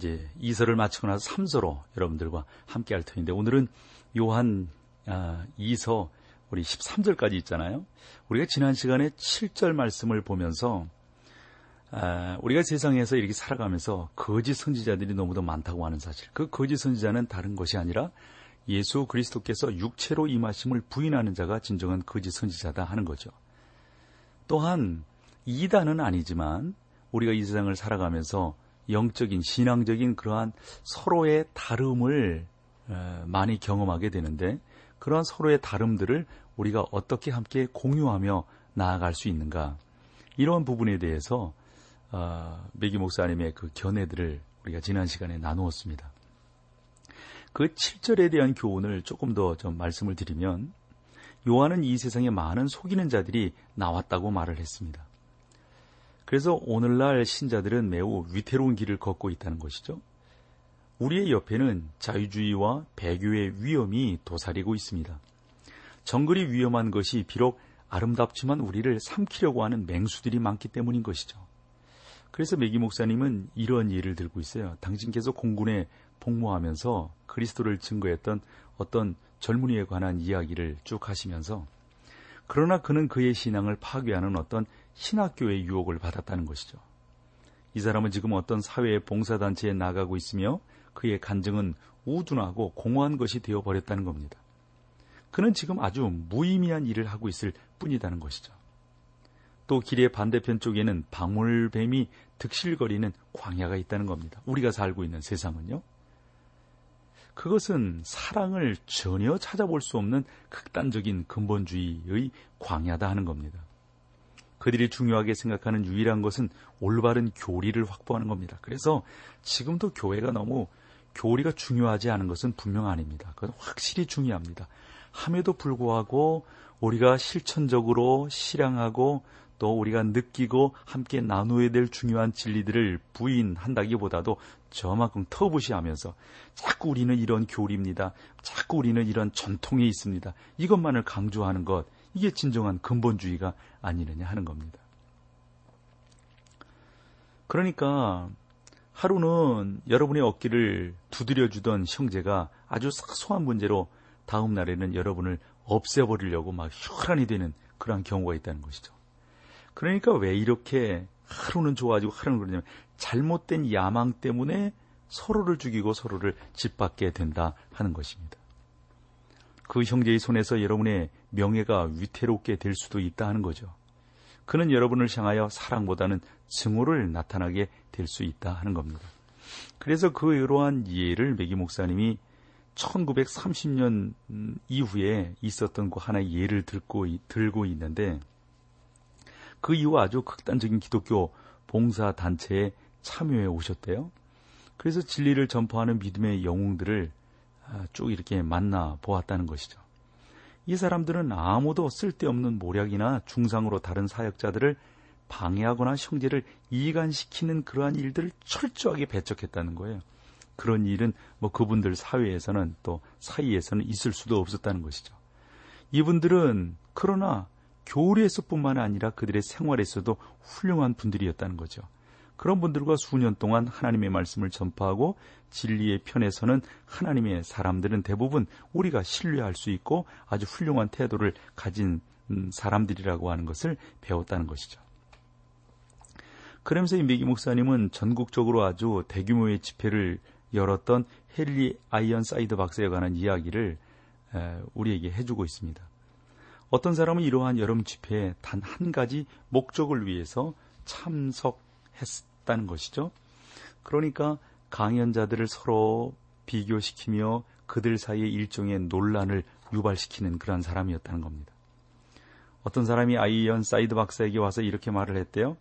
이제 2서를 마치고 나서 3서로 여러분들과 함께 할 터인데 오늘은 요한 아, 2서 우리 13절까지 있잖아요. 우리가 지난 시간에 7절 말씀을 보면서 아, 우리가 세상에서 이렇게 살아가면서 거짓 선지자들이 너무도 많다고 하는 사실. 그 거짓 선지자는 다른 것이 아니라 예수 그리스도께서 육체로 임하심을 부인하는 자가 진정한 거짓 선지자다 하는 거죠. 또한 이단은 아니지만 우리가 이 세상을 살아가면서 영적인 신앙적인 그러한 서로의 다름을 많이 경험하게 되는데 그러한 서로의 다름들을 우리가 어떻게 함께 공유하며 나아갈 수 있는가 이러한 부분에 대해서 어, 메기 목사님의 그 견해들을 우리가 지난 시간에 나누었습니다. 그 7절에 대한 교훈을 조금 더 좀 말씀을 드리면 요한은 이 세상에 많은 속이는 자들이 나왔다고 말을 했습니다. 그래서 오늘날 신자들은 매우 위태로운 길을 걷고 있다는 것이죠. 우리의 옆에는 자유주의와 배교의 위험이 도사리고 있습니다. 정글이 위험한 것이 비록 아름답지만 우리를 삼키려고 하는 맹수들이 많기 때문인 것이죠. 그래서 메기 목사님은 이런 예를 들고 있어요. 당신께서 공군에 복무하면서 그리스도를 증거했던 어떤 젊은이에 관한 이야기를 쭉 하시면서 그러나 그는 그의 신앙을 파괴하는 어떤 신학교의 유혹을 받았다는 것이죠. 이 사람은 지금 어떤 사회의 봉사단체에 나가고 있으며 그의 간증은 우둔하고 공허한 것이 되어버렸다는 겁니다. 그는 지금 아주 무의미한 일을 하고 있을 뿐이라는 것이죠. 또 길의 반대편 쪽에는 방울뱀이 득실거리는 광야가 있다는 겁니다. 우리가 살고 있는 세상은요. 그것은 사랑을 전혀 찾아볼 수 없는 극단적인 근본주의의 광야다 하는 겁니다. 그들이 중요하게 생각하는 유일한 것은 올바른 교리를 확보하는 겁니다. 그래서 지금도 교회가 너무 교리가 중요하지 않은 것은 분명 아닙니다. 그건 확실히 중요합니다. 함에도 불구하고 우리가 실천적으로 실행하고 또 우리가 느끼고 함께 나누어야 될 중요한 진리들을 부인한다기보다도 저만큼 터부시하면서 자꾸 우리는 이런 교리입니다. 자꾸 우리는 이런 전통이 있습니다. 이것만을 강조하는 것, 이게 진정한 근본주의가 아니느냐 하는 겁니다. 그러니까 하루는 여러분의 어깨를 두드려주던 형제가 아주 사소한 문제로 다음 날에는 여러분을 없애버리려고 막 혈안이 되는 그러한 경우가 있다는 것이죠. 그러니까 왜 이렇게 하루는 좋아지고 하루는 그러냐면 잘못된 야망 때문에 서로를 죽이고 서로를 짓밟게 된다 하는 것입니다. 그 형제의 손에서 여러분의 명예가 위태롭게 될 수도 있다 하는 거죠. 그는 여러분을 향하여 사랑보다는 증오를 나타나게 될 수 있다 하는 겁니다. 그래서 그 이러한 예를 메기 목사님이 1930년 이후에 있었던 그 하나의 예를 들고, 들고 있는데 그 이후 아주 극단적인 기독교 봉사 단체에 참여해 오셨대요. 그래서 진리를 전파하는 믿음의 영웅들을 아, 쭉 이렇게 만나 보았다는 것이죠. 이 사람들은 아무도 쓸데없는 모략이나 중상으로 다른 사역자들을 방해하거나 형제를 이간시키는 그러한 일들을 철저하게 배척했다는 거예요. 그런 일은 뭐 그분들 사회에서는 또 사이에서는 있을 수도 없었다는 것이죠. 이분들은 그러나 교리에서뿐만 아니라 그들의 생활에서도 훌륭한 분들이었다는 거죠. 그런 분들과 수년 동안 하나님의 말씀을 전파하고 진리의 편에서는 하나님의 사람들은 대부분 우리가 신뢰할 수 있고 아주 훌륭한 태도를 가진 음, 사람들이라고 하는 것을 배웠다는 것이죠. 그러면서 이 메기 목사님은 전국적으로 아주 대규모의 집회를 열었던 헨리 아이언 사이드 박사에 관한 이야기를 우리에게 해주고 있습니다. 어떤 사람은 이러한 여름 집회에 단 한 가지 목적을 위해서 참석했다는 것이죠. 그러니까 강연자들을 서로 비교시키며 그들 사이에 일종의 논란을 유발시키는 그러한 사람이었다는 겁니다. 어떤 사람이 아이언 사이드 박사에게 와서 이렇게 말을 했대요.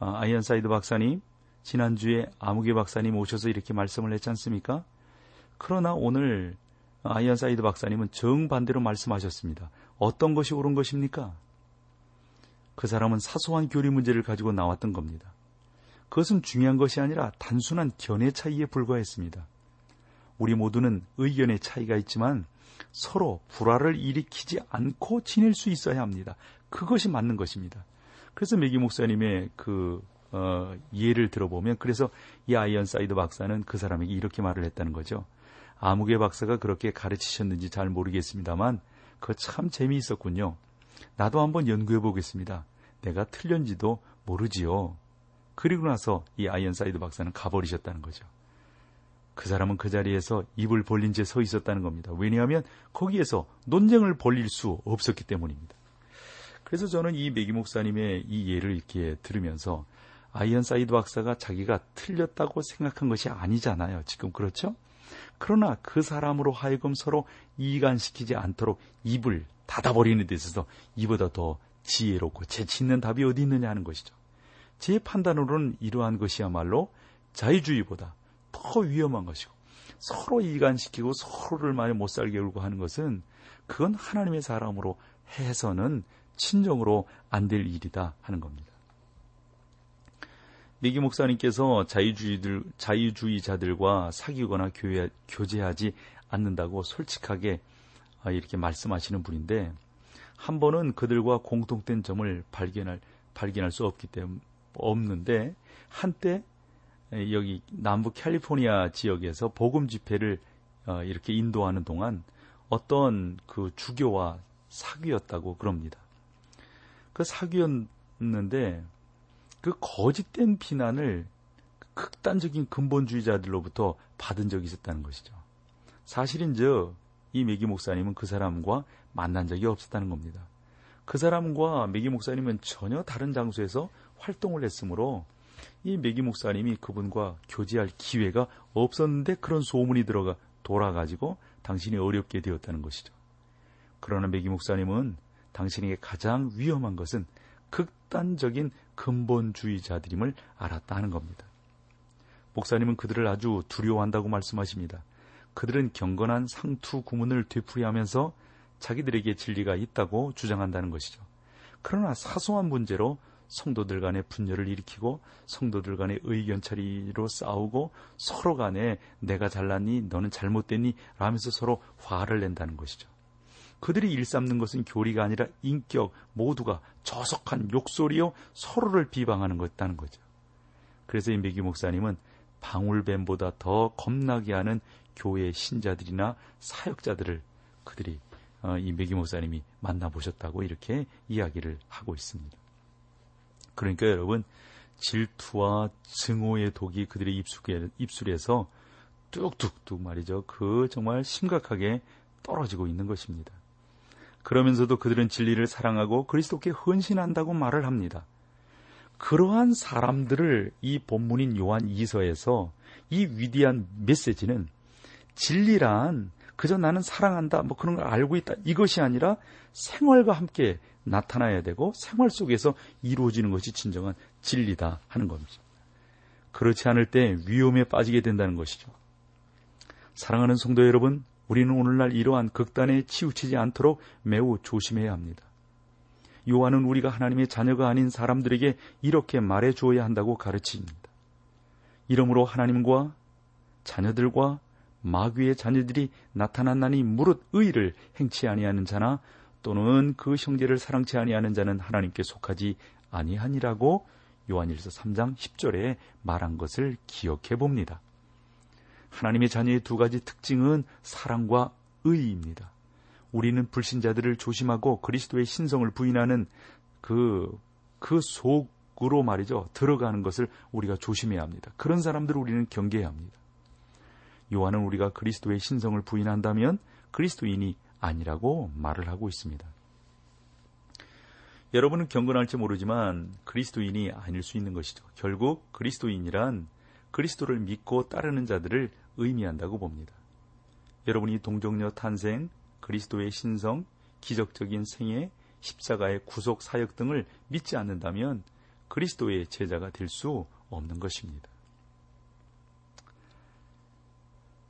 아, 아이언 사이드 박사님, 지난주에 아무개 박사님 오셔서 이렇게 말씀을 했지 않습니까? 그러나 오늘 아이언 사이드 박사님은 정반대로 말씀하셨습니다. 어떤 것이 옳은 것입니까? 그 사람은 사소한 교리 문제를 가지고 나왔던 겁니다. 그것은 중요한 것이 아니라 단순한 견해 차이에 불과했습니다. 우리 모두는 의견의 차이가 있지만 서로 불화를 일으키지 않고 지낼 수 있어야 합니다. 그것이 맞는 것입니다. 그래서 메기 목사님의 그 어, 예를 들어보면 그래서 이 아이언 사이드 박사는 그 사람에게 이렇게 말을 했다는 거죠. 아무개 박사가 그렇게 가르치셨는지 잘 모르겠습니다만 그거 참 재미있었군요. 나도 한번 연구해 보겠습니다. 내가 틀렸는지도 모르지요. 그리고 나서 이 아이언 사이드 박사는 가버리셨다는 거죠. 그 사람은 그 자리에서 입을 벌린 채 서 있었다는 겁니다. 왜냐하면 거기에서 논쟁을 벌릴 수 없었기 때문입니다. 그래서 저는 이 메기 목사님의 이 예를 이렇게 들으면서 아이언 사이드 박사가 자기가 틀렸다고 생각한 것이 아니잖아요. 지금 그렇죠? 그러나 그 사람으로 하여금 서로 이간시키지 않도록 입을 닫아버리는 데 있어서 이보다 더 지혜롭고 재치 있는 답이 어디 있느냐 하는 것이죠. 제 판단으로는 이러한 것이야말로 자유주의보다 더 위험한 것이고 서로 이간시키고 서로를 많이 못 살게 울고 하는 것은 그건 하나님의 사람으로 해서는 친정으로 안 될 일이다 하는 겁니다. 미기 목사님께서 자유주의들, 자유주의자들과 사귀거나 교회, 교제하지 않는다고 솔직하게 아, 이렇게 말씀하시는 분인데 한 번은 그들과 공통된 점을 발견할 발견할 수 없기 때문에 없는데 한때 여기 남부 캘리포니아 지역에서 복음 집회를 어, 이렇게 인도하는 동안 어떤 그 주교와 사귀었다고 그럽니다. 그 사귀었는데 그 거짓된 비난을 극단적인 근본주의자들로부터 받은 적이 있었다는 것이죠. 사실인즉 이 메기 목사님은 그 사람과 만난 적이 없었다는 겁니다. 그 사람과 메기 목사님은 전혀 다른 장소에서 활동을 했으므로 이 메기 목사님이 그분과 교제할 기회가 없었는데 그런 소문이 들어가 돌아가지고 당신이 어렵게 되었다는 것이죠. 그러나 메기 목사님은 당신에게 가장 위험한 것은 극단적인 근본주의자들임을 알았다는 겁니다. 목사님은 그들을 아주 두려워한다고 말씀하십니다. 그들은 경건한 상투 구문을 되풀이하면서 자기들에게 진리가 있다고 주장한다는 것이죠. 그러나 사소한 문제로 성도들 간의 분열을 일으키고 성도들 간의 의견 차리로 싸우고 서로 간에 내가 잘났니 너는 잘못됐니 라면서 서로 화를 낸다는 것이죠. 그들이 일삼는 것은 교리가 아니라 인격 모두가 저속한 욕설이요 서로를 비방하는 것다는 거죠. 그래서 이 메기 목사님은 방울뱀보다 더 겁나게 하는 교회 신자들이나 사역자들을 그들이 어, 이 메기 목사님이 만나보셨다고 이렇게 이야기를 하고 있습니다. 그러니까 여러분 질투와 증오의 독이 그들의 입술에, 입술에서 뚝뚝뚝 말이죠. 그 정말 심각하게 떨어지고 있는 것입니다. 그러면서도 그들은 진리를 사랑하고 그리스도께 헌신한다고 말을 합니다. 그러한 사람들을 이 본문인 요한 2서에서 이 위대한 메시지는 진리란 그저 나는 사랑한다 뭐 그런 걸 알고 있다 이것이 아니라 생활과 함께 나타나야 되고 생활 속에서 이루어지는 것이 진정한 진리다 하는 겁니다. 그렇지 않을 때 위험에 빠지게 된다는 것이죠. 사랑하는 성도 여러분, 우리는 오늘날 이러한 극단에 치우치지 않도록 매우 조심해야 합니다. 요한은 우리가 하나님의 자녀가 아닌 사람들에게 이렇게 말해 주어야 한다고 가르칩니다. 이러므로 하나님과 자녀들과 마귀의 자녀들이 나타났나니 무릇 의를 행치 아니하는 자나 또는 그 형제를 사랑치 아니하는 자는 하나님께 속하지 아니하니라고 요한일서 3장 10절에 말한 것을 기억해 봅니다. 하나님의 자녀의 두 가지 특징은 사랑과 의입니다. 우리는 불신자들을 조심하고 그리스도의 신성을 부인하는 그, 그 속으로 말이죠. 들어가는 것을 우리가 조심해야 합니다. 그런 사람들을 우리는 경계해야 합니다. 요한은 우리가 그리스도의 신성을 부인한다면 그리스도인이 아니라고 말을 하고 있습니다. 여러분은 경건할지 모르지만 그리스도인이 아닐 수 있는 것이죠. 결국 그리스도인이란 그리스도를 믿고 따르는 자들을 의미한다고 봅니다. 여러분이 동정녀 탄생, 그리스도의 신성, 기적적인 생애, 십자가의 구속 사역 등을 믿지 않는다면 그리스도의 제자가 될 수 없는 것입니다.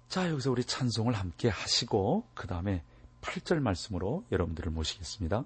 자, 여기서 우리 찬송을 함께 하시고, 그 다음에 8절 말씀으로 여러분들을 모시겠습니다.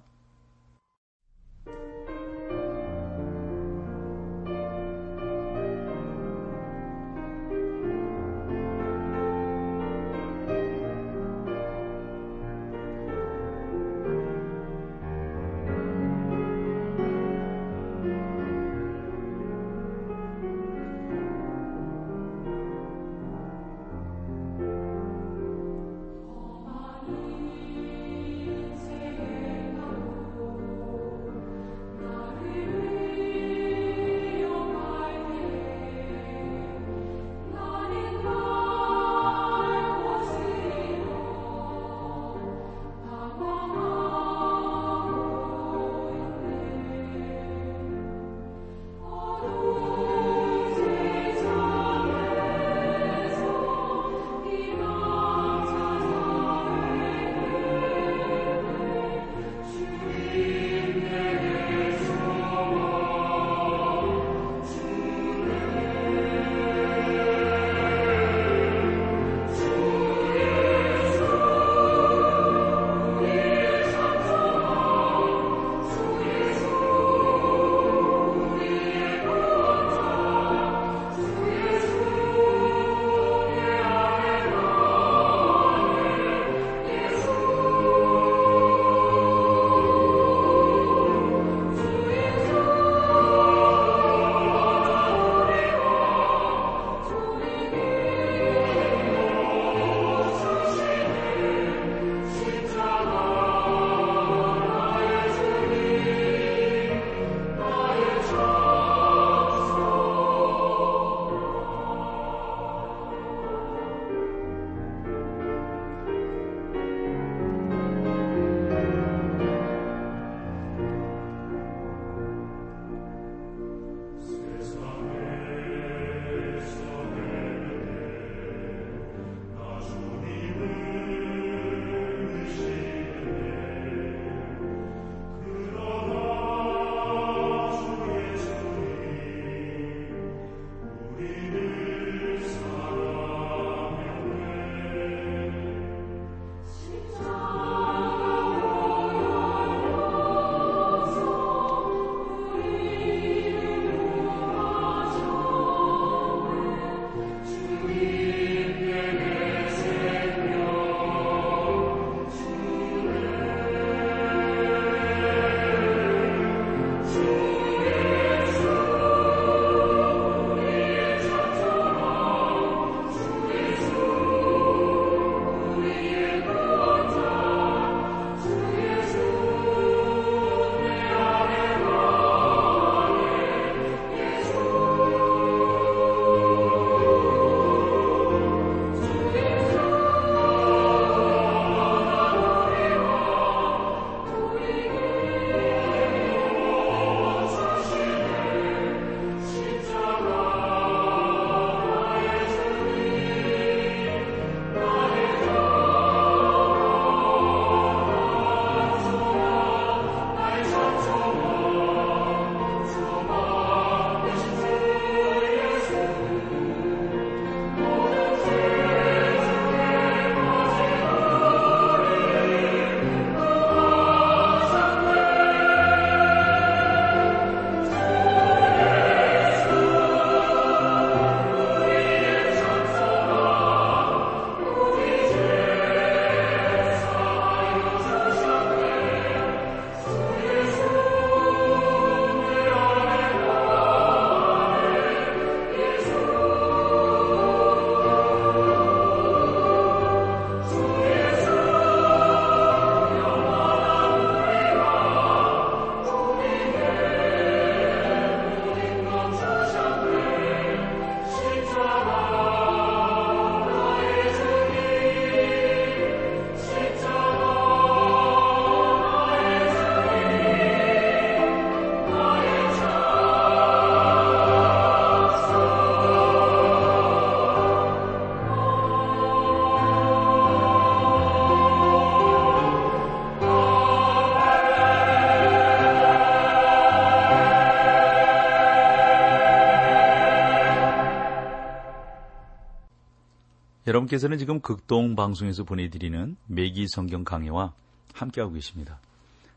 여러분께서는 지금 극동 방송에서 보내드리는 매기 성경 강해와 함께하고 계십니다.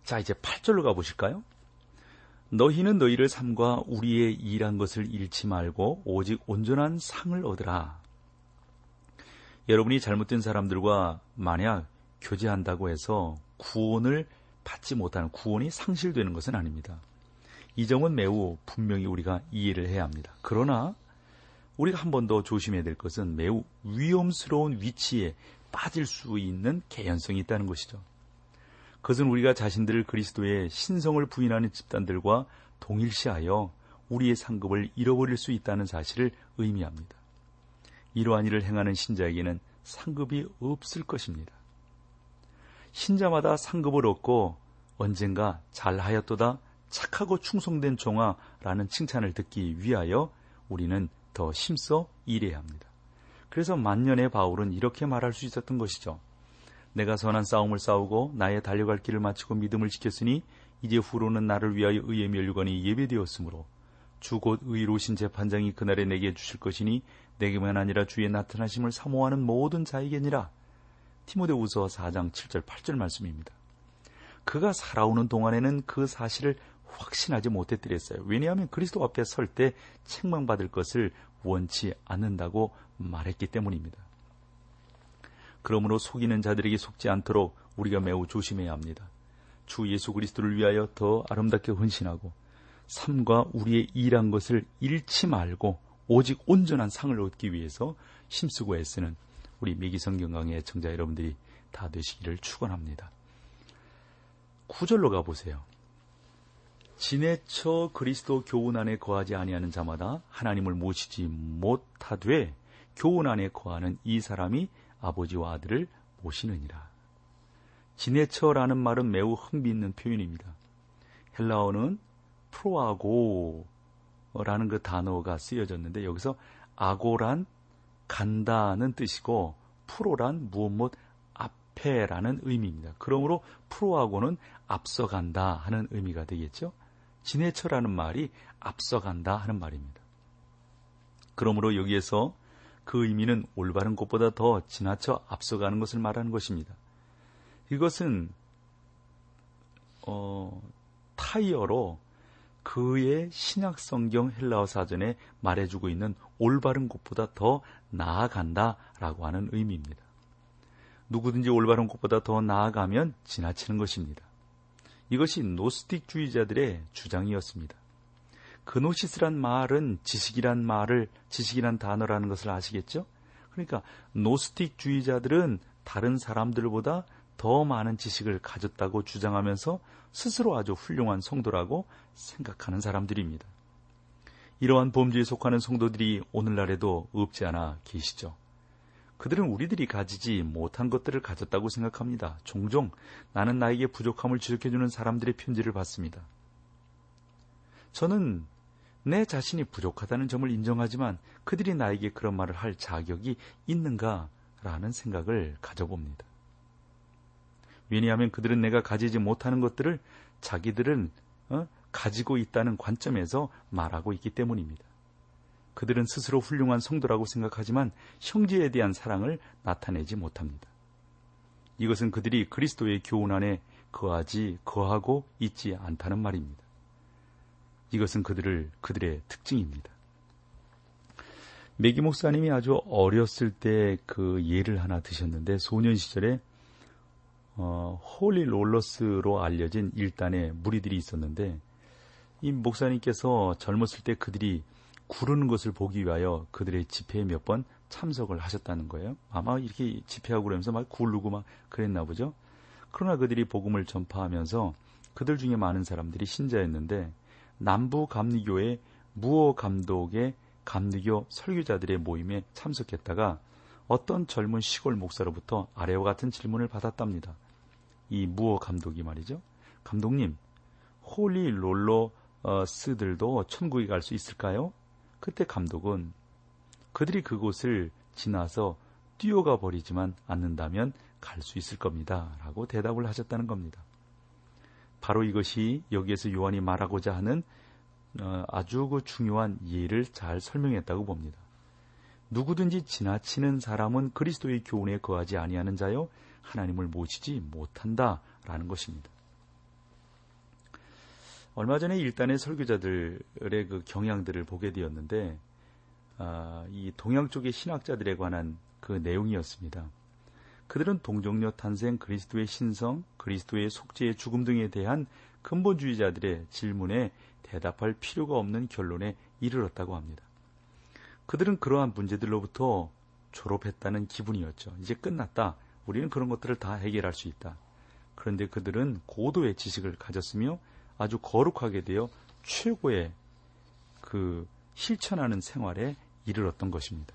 자, 이제 8절로 가보실까요? 너희는 너희를 삼과 우리의 일한 것을 잃지 말고 오직 온전한 상을 얻으라. 여러분이 잘못된 사람들과 만약 교제한다고 해서 구원을 받지 못하는 구원이 상실되는 것은 아닙니다. 이 점은 매우 분명히 우리가 이해를 해야 합니다. 그러나 우리가 한 번 더 조심해야 될 것은 매우 위험스러운 위치에 빠질 수 있는 개연성이 있다는 것이죠. 그것은 우리가 자신들을 그리스도의 신성을 부인하는 집단들과 동일시하여 우리의 상급을 잃어버릴 수 있다는 사실을 의미합니다. 이러한 일을 행하는 신자에게는 상급이 없을 것입니다. 신자마다 상급을 얻고 언젠가 잘하였도다 착하고 충성된 종아라는 칭찬을 듣기 위하여 우리는 더 힘써 일해야 합니다. 그래서 만년의 바울은 이렇게 말할 수 있었던 것이죠. 내가 선한 싸움을 싸우고 나의 달려갈 길을 마치고 믿음을 지켰으니 이제 후로는 나를 위하여 의의 멸류관이 예배되었으므로 주 곧 의로우신 재판장이 그날에 내게 주실 것이니 내게만 아니라 주의 나타나심을 사모하는 모든 자에게니라. 티모데우서 4장 7절 8절 말씀입니다. 그가 살아오는 동안에는 그 사실을 확신하지 못했더랬어요. 왜냐하면 그리스도 앞에 설 때 책망받을 것을 원치 않는다고 말했기 때문입니다. 그러므로 속이는 자들에게 속지 않도록 우리가 매우 조심해야 합니다. 주 예수 그리스도를 위하여 더 아름답게 헌신하고 삶과 우리의 일한 것을 잃지 말고 오직 온전한 상을 얻기 위해서 힘쓰고 애쓰는 우리 미기성경강의 청자 여러분들이 다 되시기를 축원합니다. 구절로 가보세요. 지내쳐 그리스도 교훈 안에 거하지 아니하는 자마다 하나님을 모시지 못하되 교훈 안에 거하는 이 사람이 아버지와 아들을 모시느니라. 지내쳐라는 말은 매우 흥미있는 표현입니다. 헬라어는 프로아고라는 그 단어가 쓰여졌는데 여기서 아고란 간다는 뜻이고 프로란 무엇 무엇 앞에라는 의미입니다. 그러므로 프로하고는 앞서간다 하는 의미가 되겠죠. 지내쳐라는 말이 앞서간다 하는 말입니다. 그러므로 여기에서 그 의미는 올바른 것보다 더 지나쳐 앞서가는 것을 말하는 것입니다. 이것은 어, 타이어로 그의 신약 성경 헬라어 사전에 말해주고 있는 올바른 곳보다 더 나아간다라고 하는 의미입니다. 누구든지 올바른 곳보다 더 나아가면 지나치는 것입니다. 이것이 노스틱주의자들의 주장이었습니다. 그노시스란 말은 지식이란 말을 지식이란 단어라는 것을 아시겠죠? 그러니까 노스틱주의자들은 다른 사람들보다 더 많은 지식을 가졌다고 주장하면서 스스로 아주 훌륭한 성도라고 생각하는 사람들입니다. 이러한 범주에 속하는 성도들이 오늘날에도 없지 않아 계시죠. 그들은 우리들이 가지지 못한 것들을 가졌다고 생각합니다. 종종 나는 나에게 부족함을 지적해주는 사람들의 편지를 받습니다. 저는 내 자신이 부족하다는 점을 인정하지만 그들이 나에게 그런 말을 할 자격이 있는가라는 생각을 가져봅니다. 왜냐하면 그들은 내가 가지지 못하는 것들을 자기들은 어? 가지고 있다는 관점에서 말하고 있기 때문입니다. 그들은 스스로 훌륭한 성도라고 생각하지만 형제에 대한 사랑을 나타내지 못합니다. 이것은 그들이 그리스도의 교훈 안에 거하지 거하고 있지 않다는 말입니다. 이것은 그들을 그들의 특징입니다. 메기 목사님이 아주 어렸을 때 그 예를 하나 드셨는데 소년 시절에 어, Holy Rollers로 알려진 일단의 무리들이 있었는데 이 목사님께서 젊었을 때 그들이 구르는 것을 보기 위하여 그들의 집회에 몇 번 참석을 하셨다는 거예요. 아마 이렇게 집회하고 그러면서 막 굴르고 막 그랬나 보죠. 그러나 그들이 복음을 전파하면서 그들 중에 많은 사람들이 신자였는데 남부 감리교의 무어 감독의 감리교 설교자들의 모임에 참석했다가 어떤 젊은 시골 목사로부터 아래와 같은 질문을 받았답니다. 이 무어 감독이 말이죠. 감독님, Holy Rollers들도 천국에 갈 수 있을까요? 그때 감독은 그들이 그곳을 지나서 뛰어가 버리지만 않는다면 갈 수 있을 겁니다. 라고 대답을 하셨다는 겁니다. 바로 이것이 여기에서 요한이 말하고자 하는 어, 아주 그 중요한 예를 잘 설명했다고 봅니다. 누구든지 지나치는 사람은 그리스도의 교훈에 거하지 아니하는 자요 하나님을 모시지 못한다라는 것입니다. 얼마 전에 일단의 설교자들의 그 경향들을 보게 되었는데 아, 이 동양 쪽의 신학자들에 관한 그 내용이었습니다. 그들은 동정녀 탄생, 그리스도의 신성, 그리스도의 속죄의 죽음 등에 대한 근본주의자들의 질문에 대답할 필요가 없는 결론에 이르렀다고 합니다. 그들은 그러한 문제들로부터 졸업했다는 기분이었죠. 이제 끝났다. 우리는 그런 것들을 다 해결할 수 있다. 그런데 그들은 고도의 지식을 가졌으며 아주 거룩하게 되어 최고의 그 실천하는 생활에 이르렀던 것입니다.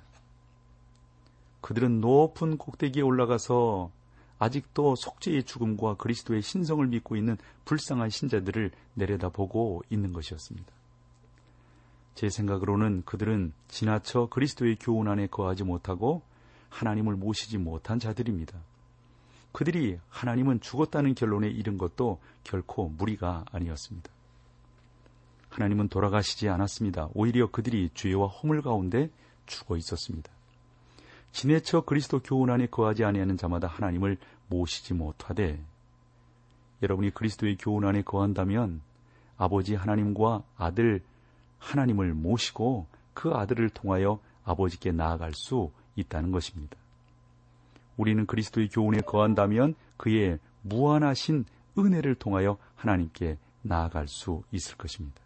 그들은 높은 꼭대기에 올라가서 아직도 속죄의 죽음과 그리스도의 신성을 믿고 있는 불쌍한 신자들을 내려다보고 있는 것이었습니다. 제 생각으로는 그들은 지나쳐 그리스도의 교훈 안에 거하지 못하고 하나님을 모시지 못한 자들입니다. 그들이 하나님은 죽었다는 결론에 이른 것도 결코 무리가 아니었습니다. 하나님은 돌아가시지 않았습니다. 오히려 그들이 죄와 허물 가운데 죽어 있었습니다. 지내쳐 그리스도 교훈 안에 거하지 아니하는 자마다 하나님을 모시지 못하되 여러분이 그리스도의 교훈 안에 거한다면 아버지 하나님과 아들 하나님을 모시고 그 아들을 통하여 아버지께 나아갈 수 있다는 것입니다. 우리는 그리스도의 교훈에 거한다면 그의 무한하신 은혜를 통하여 하나님께 나아갈 수 있을 것입니다.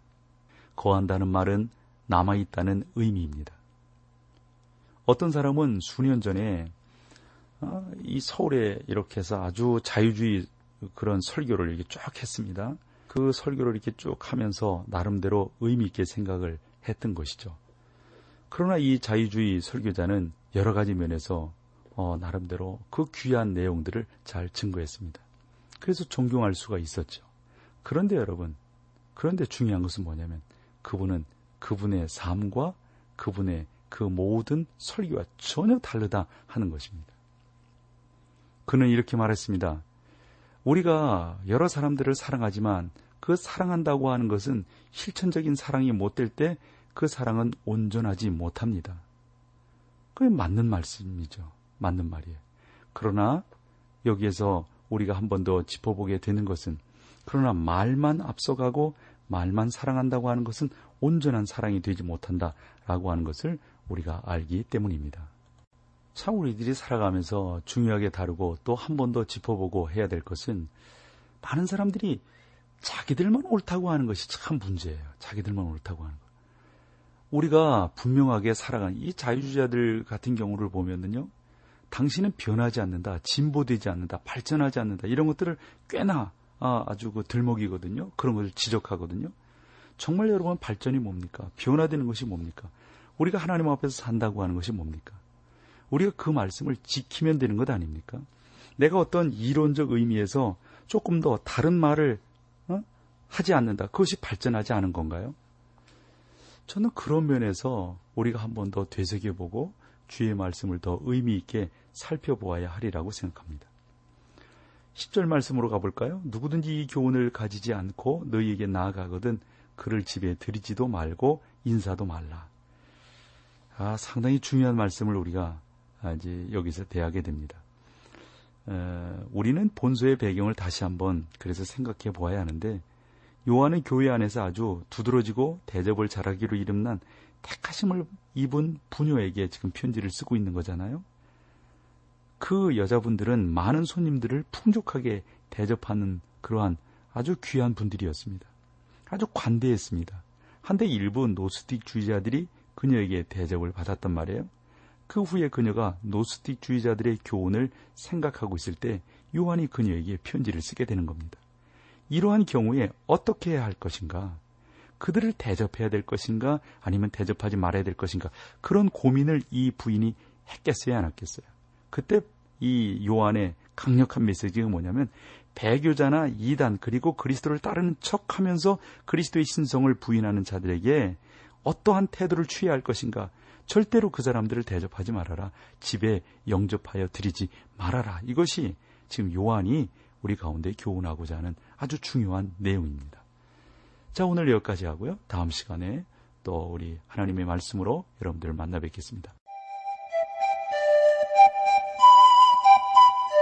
거한다는 말은 남아있다는 의미입니다. 어떤 사람은 수년 전에 아, 이 서울에 이렇게 해서 아주 자유주의 그런 설교를 이렇게 쫙 했습니다. 그 설교를 이렇게 쭉 하면서 나름대로 의미 있게 생각을 했던 것이죠. 그러나 이 자유주의 설교자는 여러 가지 면에서 어, 나름대로 그 귀한 내용들을 잘 증거했습니다. 그래서 존경할 수가 있었죠. 그런데 여러분, 그런데 중요한 것은 뭐냐면 그분은 그분의 삶과 그분의 그 모든 설교와 전혀 다르다 하는 것입니다. 그는 이렇게 말했습니다. 우리가 여러 사람들을 사랑하지만 그 사랑한다고 하는 것은 실천적인 사랑이 못 될 때 그 사랑은 온전하지 못합니다. 그게 맞는 말씀이죠. 맞는 말이에요. 그러나 여기에서 우리가 한 번 더 짚어보게 되는 것은 그러나 말만 앞서가고 말만 사랑한다고 하는 것은 온전한 사랑이 되지 못한다라고 하는 것을 우리가 알기 때문입니다. 참 우리들이 살아가면서 중요하게 다루고 또 한 번 더 짚어보고 해야 될 것은 많은 사람들이 자기들만 옳다고 하는 것이 참 문제예요. 자기들만 옳다고 하는 것. 우리가 분명하게 살아가는 이 자유주의자들 같은 경우를 보면은요. 당신은 변하지 않는다, 진보되지 않는다, 발전하지 않는다 이런 것들을 꽤나 아, 아주 그 들먹이거든요. 그런 것을 지적하거든요. 정말 여러분 발전이 뭡니까? 변화되는 것이 뭡니까? 우리가 하나님 앞에서 산다고 하는 것이 뭡니까? 우리가 그 말씀을 지키면 되는 것 아닙니까? 내가 어떤 이론적 의미에서 조금 더 다른 말을 어? 하지 않는다. 그것이 발전하지 않은 건가요? 저는 그런 면에서 우리가 한 번 더 되새겨보고 주의 말씀을 더 의미 있게 살펴보아야 하리라고 생각합니다. 10절 말씀으로 가볼까요? 누구든지 이 교훈을 가지지 않고 너희에게 나아가거든 그를 집에 들이지도 말고 인사도 말라. 아, 상당히 중요한 말씀을 우리가 이제 여기서 대하게 됩니다. 에, 우리는 본소의 배경을 다시 한번 그래서 생각해 보아야 하는데 요한은 교회 안에서 아주 두드러지고 대접을 잘하기로 이름난 택하심을 입은 부녀에게 지금 편지를 쓰고 있는 거잖아요. 그 여자분들은 많은 손님들을 풍족하게 대접하는 그러한 아주 귀한 분들이었습니다. 아주 관대했습니다. 한데 일부 노스틱 주의자들이 그녀에게 대접을 받았단 말이에요. 그 후에 그녀가 노스틱 주의자들의 교훈을 생각하고 있을 때 요한이 그녀에게 편지를 쓰게 되는 겁니다. 이러한 경우에 어떻게 해야 할 것인가? 그들을 대접해야 될 것인가? 아니면 대접하지 말아야 될 것인가? 그런 고민을 이 부인이 했겠어요? 안 했겠어요? 그때 이 요한의 강력한 메시지가 뭐냐면 배교자나 이단 그리고 그리스도를 따르는 척하면서 그리스도의 신성을 부인하는 자들에게 어떠한 태도를 취해야 할 것인가 절대로 그 사람들을 대접하지 말아라 집에 영접하여 드리지 말아라 이것이 지금 요한이 우리 가운데 교훈하고자 하는 아주 중요한 내용입니다. 자 오늘 여기까지 하고요 다음 시간에 또 우리 하나님의 말씀으로 여러분들을 만나 뵙겠습니다.